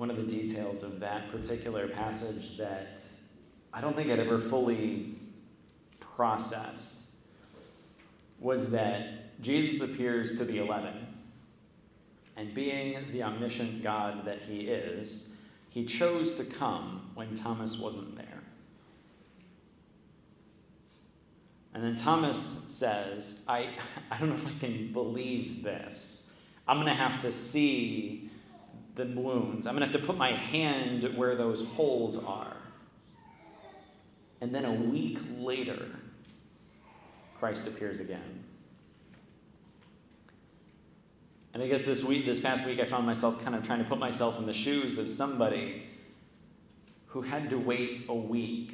one of the details of that particular passage that I don't think I'd ever fully processed was that Jesus appears to the eleven, and being the omniscient God that he is, he chose to come when Thomas wasn't there. And then Thomas says, I, I don't know if I can believe this. I'm going to have to see the wounds. I'm going to have to put my hand where those holes are. And then a week later, Christ appears again. And I guess this week, this past week, I found myself kind of trying to put myself in the shoes of somebody who had to wait a week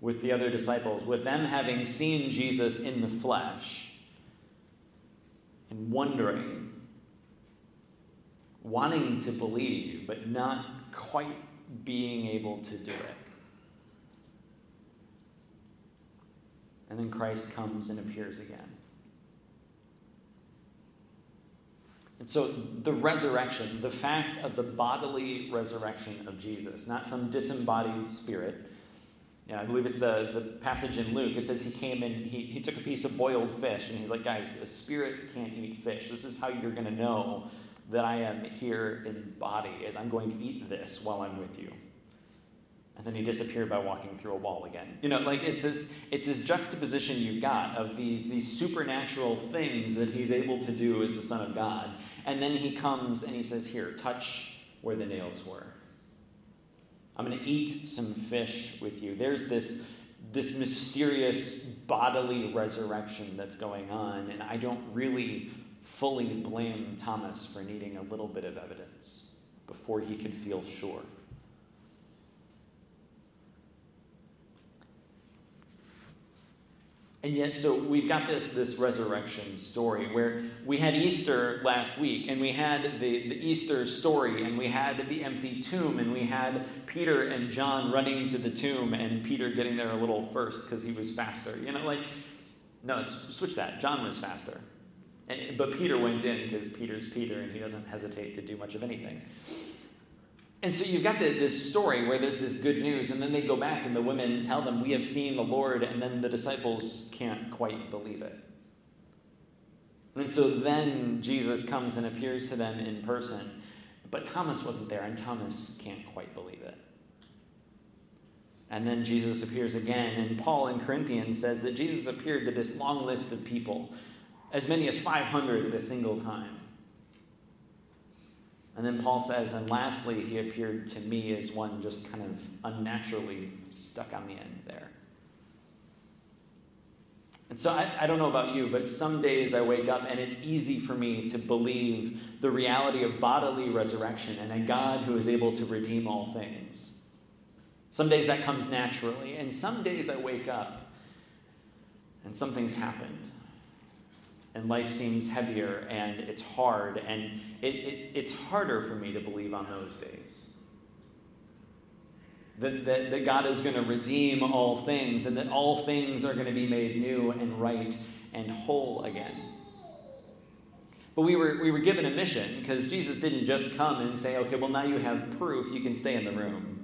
with the other disciples, with them having seen Jesus in the flesh and wondering, wanting to believe, but not quite being able to do it. And then Christ comes and appears again. And so the resurrection, the fact of the bodily resurrection of Jesus, not some disembodied spirit. Yeah, I believe it's the, the passage in Luke. It says he came and he, he took a piece of boiled fish and he's like, guys, a spirit can't eat fish. This is how you're going to know that I am here in body, is I'm going to eat this while I'm with you and then he disappeared by walking through a wall again. You know, like it's this it's this juxtaposition you've got of these these supernatural things that he's able to do as the Son of God. And then he comes and he says, Here, touch where the nails were. I'm gonna eat some fish with you. There's this this mysterious bodily resurrection that's going on, and I don't really fully blame Thomas for needing a little bit of evidence before he could feel sure. And yet, so we've got this, this resurrection story where we had Easter last week, and we had the, the Easter story, and we had the empty tomb, and we had Peter and John running to the tomb, and Peter getting there a little first because he was faster. You know, like, no, switch that. John was faster. And, but Peter went in because Peter's Peter, and he doesn't hesitate to do much of anything. And so you've got the, this story where there's this good news, and then they go back and the women tell them, We have seen the Lord, and then the disciples can't quite believe it. And so then Jesus comes and appears to them in person, but Thomas wasn't there, and Thomas can't quite believe it. And then Jesus appears again, and Paul in Corinthians says that Jesus appeared to this long list of people, as many as 500 at a single time. And then Paul says, and lastly, he appeared to me as one just kind of unnaturally stuck on the end there. And so I, I, don't know about you, but some days I wake up and it's easy for me to believe the reality of bodily resurrection and a God who is able to redeem all things. Some days that comes naturally, and some days I wake up and something's happened and life seems heavier and it's hard and it, it, it's harder for me to believe on those days. That, that, that god is going to redeem all things and that all things are going to be made new and right and whole again. But we were, we were given a mission because jesus didn't just come and say okay well now you have proof you can stay in the room.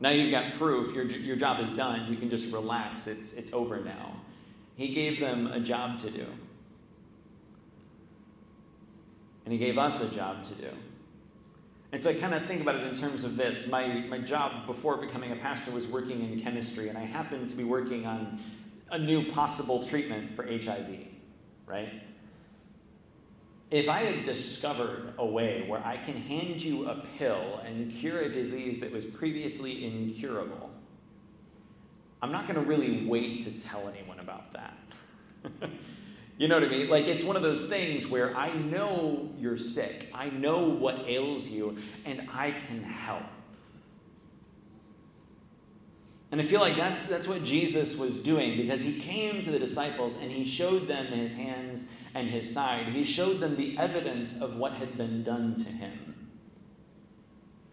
Now you've got proof your, your job is done. You can just relax. It's, it's over now. He gave them a job to do. And He gave us a job to do. And so I kind of think about it in terms of this. My, my job before becoming a pastor was working in chemistry, and I happened to be working on a new possible treatment for HIV, right? If I had discovered a way where I can hand you a pill and cure a disease that was previously incurable, I'm not going to really wait to tell anyone about that. you know what I mean? Like, it's one of those things where I know you're sick, I know what ails you, and I can help. And I feel like that's, that's what Jesus was doing because he came to the disciples and he showed them his hands and his side. He showed them the evidence of what had been done to him.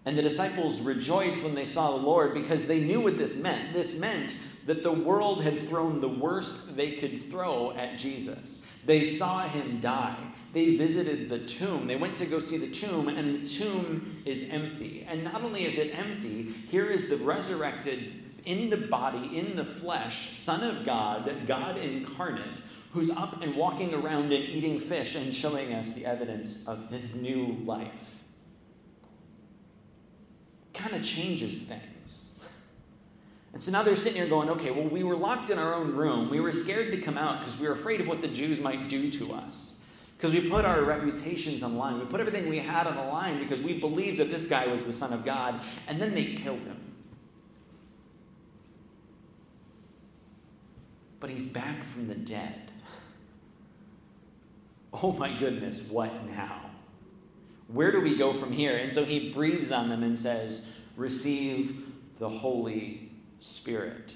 And the disciples rejoiced when they saw the Lord because they knew what this meant. This meant that the world had thrown the worst they could throw at Jesus. They saw him die. They visited the tomb. They went to go see the tomb, and the tomb is empty. And not only is it empty, here is the resurrected, in the body, in the flesh, Son of God, God incarnate, who's up and walking around and eating fish and showing us the evidence of his new life. Kind of changes things. And so now they're sitting here going, okay, well, we were locked in our own room. We were scared to come out because we were afraid of what the Jews might do to us. Because we put our reputations on the line. We put everything we had on the line because we believed that this guy was the Son of God. And then they killed him. But he's back from the dead. Oh my goodness, what now? Where do we go from here? And so he breathes on them and says, Receive the Holy Spirit.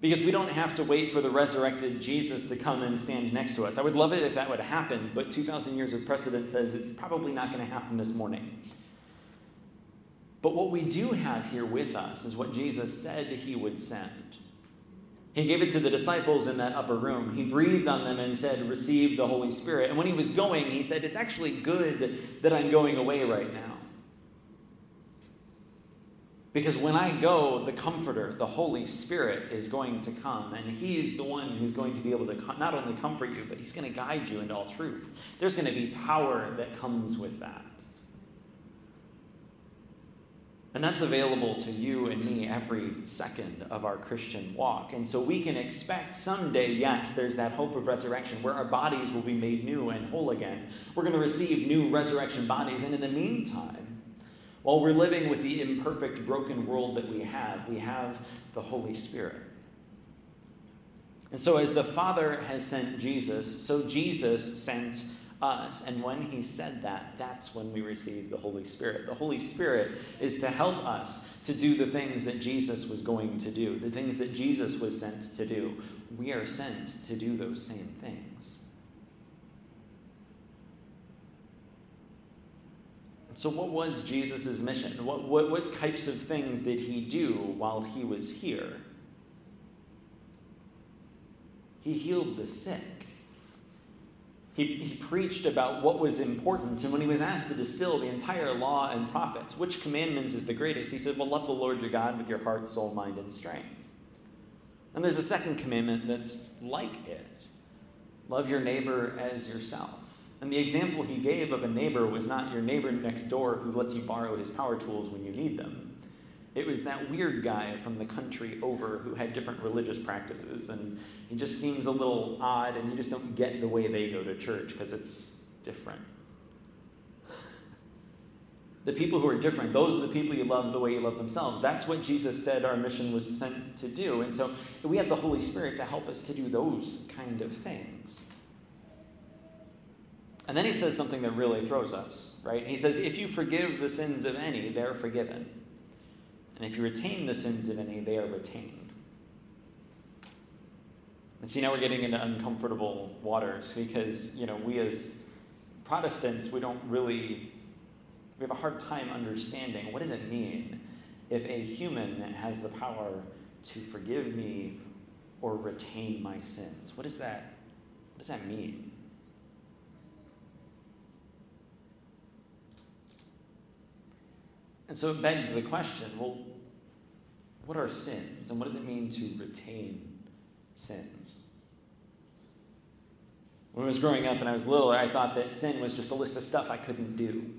Because we don't have to wait for the resurrected Jesus to come and stand next to us. I would love it if that would happen, but 2,000 years of precedent says it's probably not going to happen this morning. But what we do have here with us is what Jesus said he would send. He gave it to the disciples in that upper room. He breathed on them and said, Receive the Holy Spirit. And when he was going, he said, It's actually good that I'm going away right now. Because when I go, the Comforter, the Holy Spirit, is going to come, and He's the one who's going to be able to not only comfort you, but He's going to guide you into all truth. There's going to be power that comes with that. And that's available to you and me every second of our Christian walk. And so we can expect someday, yes, there's that hope of resurrection where our bodies will be made new and whole again. We're going to receive new resurrection bodies. And in the meantime, while we're living with the imperfect, broken world that we have, we have the Holy Spirit. And so, as the Father has sent Jesus, so Jesus sent us. And when he said that, that's when we receive the Holy Spirit. The Holy Spirit is to help us to do the things that Jesus was going to do, the things that Jesus was sent to do. We are sent to do those same things. So, what was Jesus' mission? What, what, what types of things did he do while he was here? He healed the sick. He, he preached about what was important. And when he was asked to distill the entire law and prophets, which commandments is the greatest? He said, Well, love the Lord your God with your heart, soul, mind, and strength. And there's a second commandment that's like it love your neighbor as yourself. And the example he gave of a neighbor was not your neighbor next door who lets you borrow his power tools when you need them. It was that weird guy from the country over who had different religious practices, and he just seems a little odd, and you just don't get the way they go to church because it's different. the people who are different, those are the people you love the way you love themselves. That's what Jesus said our mission was sent to do. And so we have the Holy Spirit to help us to do those kind of things. And then he says something that really throws us, right? He says, If you forgive the sins of any, they're forgiven. And if you retain the sins of any, they are retained. And see, now we're getting into uncomfortable waters because, you know, we as Protestants, we don't really, we have a hard time understanding what does it mean if a human has the power to forgive me or retain my sins? What does that, what does that mean? And so it begs the question well, what are sins? And what does it mean to retain sins? When I was growing up and I was little, I thought that sin was just a list of stuff I couldn't do.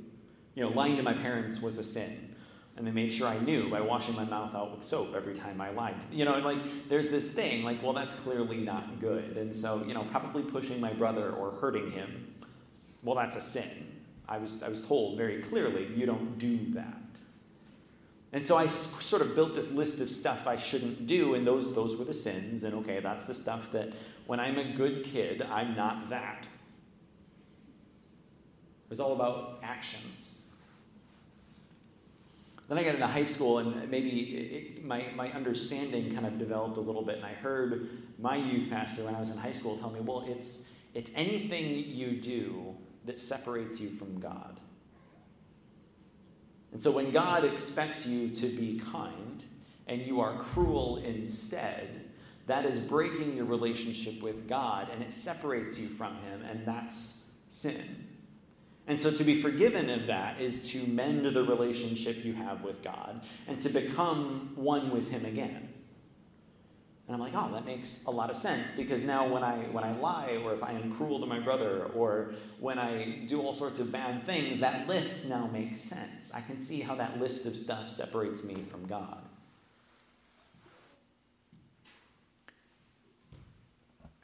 You know, lying to my parents was a sin. And they made sure I knew by washing my mouth out with soap every time I lied. You know, like there's this thing, like, well, that's clearly not good. And so, you know, probably pushing my brother or hurting him, well, that's a sin. I was, I was told very clearly, you don't do that. And so I sort of built this list of stuff I shouldn't do, and those, those were the sins. And okay, that's the stuff that when I'm a good kid, I'm not that. It was all about actions. Then I got into high school, and maybe it, my, my understanding kind of developed a little bit. And I heard my youth pastor when I was in high school tell me, well, it's, it's anything you do that separates you from God. And so when God expects you to be kind, and you are cruel instead, that is breaking your relationship with God and it separates you from Him, and that's sin. And so to be forgiven of that is to mend the relationship you have with God and to become one with Him again. And I'm like, oh, that makes a lot of sense because now when I when I lie or if I am cruel to my brother or when I do all sorts of bad things, that list now makes sense. I can see how that list of stuff separates me from God.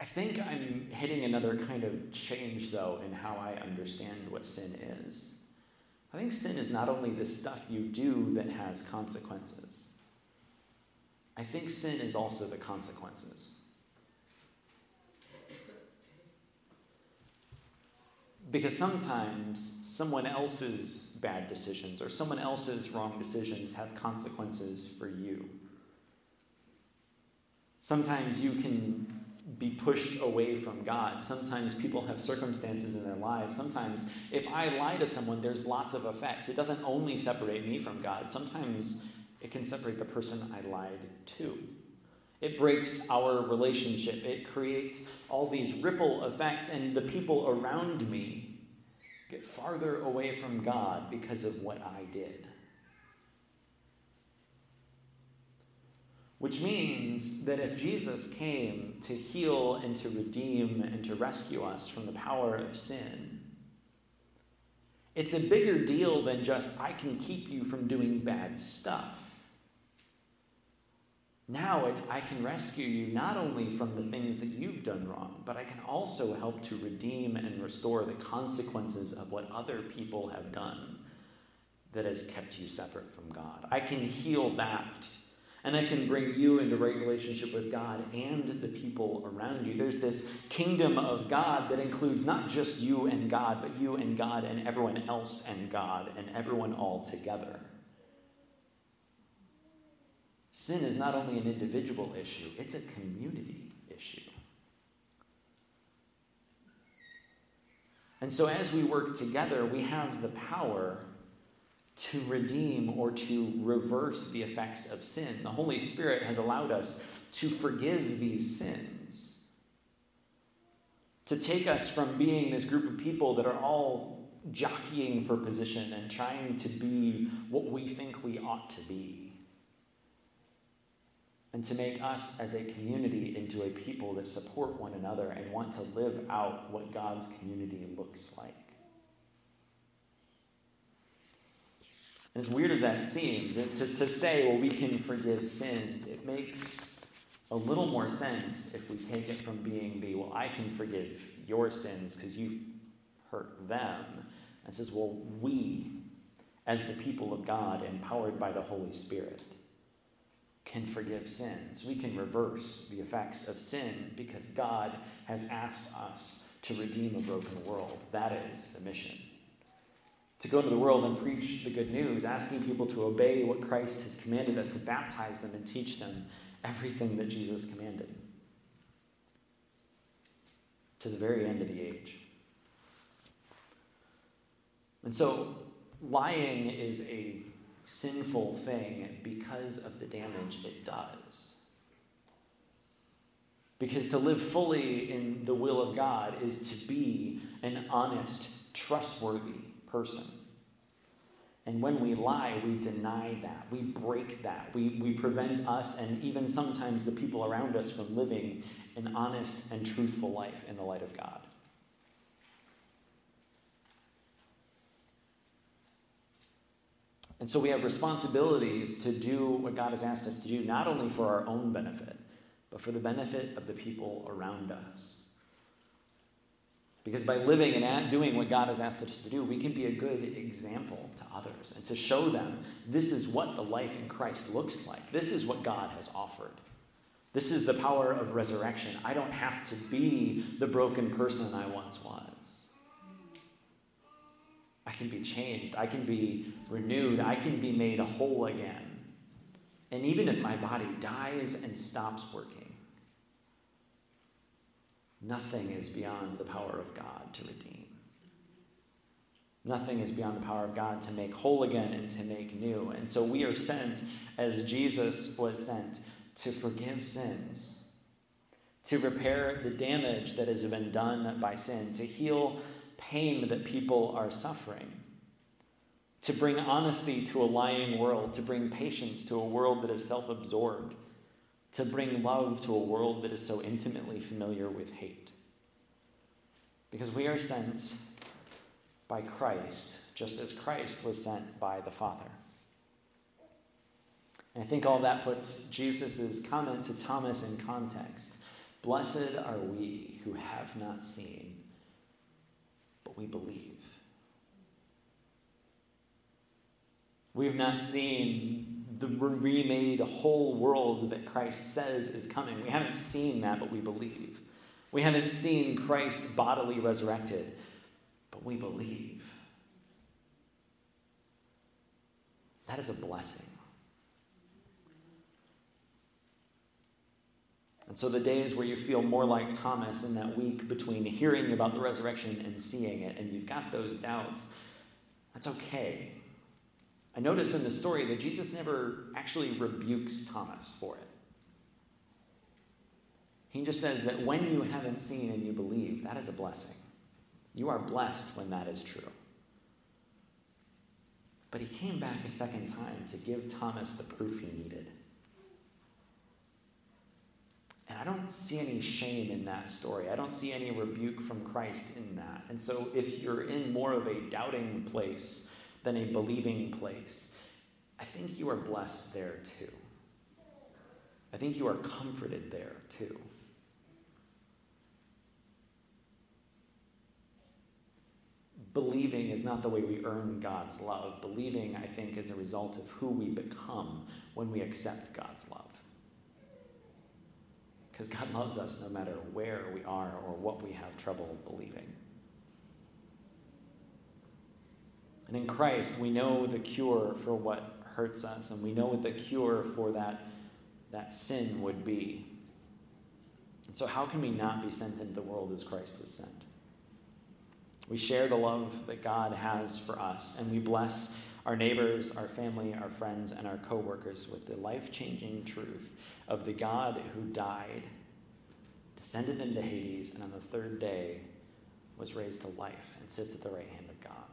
I think I'm hitting another kind of change, though, in how I understand what sin is. I think sin is not only the stuff you do that has consequences, I think sin is also the consequences. Because sometimes someone else's bad decisions or someone else's wrong decisions have consequences for you. Sometimes you can be pushed away from God. Sometimes people have circumstances in their lives. Sometimes, if I lie to someone, there's lots of effects. It doesn't only separate me from God, sometimes it can separate the person I lied to. It breaks our relationship. It creates all these ripple effects, and the people around me get farther away from God because of what I did. Which means that if Jesus came to heal and to redeem and to rescue us from the power of sin, it's a bigger deal than just, I can keep you from doing bad stuff. Now it's, I can rescue you not only from the things that you've done wrong, but I can also help to redeem and restore the consequences of what other people have done that has kept you separate from God. I can heal that and I can bring you into right relationship with God and the people around you. There's this kingdom of God that includes not just you and God, but you and God and everyone else and God and everyone all together. Sin is not only an individual issue, it's a community issue. And so, as we work together, we have the power to redeem or to reverse the effects of sin. The Holy Spirit has allowed us to forgive these sins, to take us from being this group of people that are all jockeying for position and trying to be what we think we ought to be, and to make us as a community into a people that support one another and want to live out what God's community looks like. as weird as that seems, to, to say, well, we can forgive sins, it makes a little more sense if we take it from being the, well, I can forgive your sins because you've hurt them, and says, well, we, as the people of God, empowered by the Holy Spirit, can forgive sins. We can reverse the effects of sin because God has asked us to redeem a broken world. That is the mission to go to the world and preach the good news, asking people to obey what Christ has commanded us, to baptize them and teach them everything that Jesus commanded. To the very end of the age. And so, lying is a sinful thing because of the damage it does. Because to live fully in the will of God is to be an honest, trustworthy, person. And when we lie, we deny that. We break that. We, we prevent us and even sometimes the people around us from living an honest and truthful life in the light of God. And so we have responsibilities to do what God has asked us to do, not only for our own benefit, but for the benefit of the people around us. Because by living and doing what God has asked us to do, we can be a good example to others and to show them this is what the life in Christ looks like. This is what God has offered. This is the power of resurrection. I don't have to be the broken person I once was. I can be changed. I can be renewed. I can be made whole again. And even if my body dies and stops working, Nothing is beyond the power of God to redeem. Nothing is beyond the power of God to make whole again and to make new. And so we are sent, as Jesus was sent, to forgive sins, to repair the damage that has been done by sin, to heal pain that people are suffering, to bring honesty to a lying world, to bring patience to a world that is self absorbed, to bring love to a world that is so intimately familiar with hate. Because we are sent by Christ, just as Christ was sent by the Father. And I think all that puts Jesus' comment to Thomas in context. Blessed are we who have not seen, we believe. We have not seen the remade whole world that Christ says is coming. We haven't seen that, but we believe. We haven't seen Christ bodily resurrected, but we believe. That is a blessing. And so, the days where you feel more like Thomas in that week between hearing about the resurrection and seeing it, and you've got those doubts, that's okay. I noticed in the story that Jesus never actually rebukes Thomas for it. He just says that when you haven't seen and you believe, that is a blessing. You are blessed when that is true. But he came back a second time to give Thomas the proof he needed. And I don't see any shame in that story. I don't see any rebuke from Christ in that. And so if you're in more of a doubting place than a believing place, I think you are blessed there too. I think you are comforted there too. believing is not the way we earn God's love. Believing, I think, is a result of who we become when we accept God's love. Because God loves us no matter where we are or what we have trouble believing. And in Christ, we know the cure for what hurts us, and we know what the cure for that, that sin would be. And so, how can we not be sent into the world as Christ was sent? We share the love that God has for us, and we bless our neighbors, our family, our friends, and our coworkers with the life changing truth of the God who died, descended into Hades, and on the third day was raised to life and sits at the right hand of God.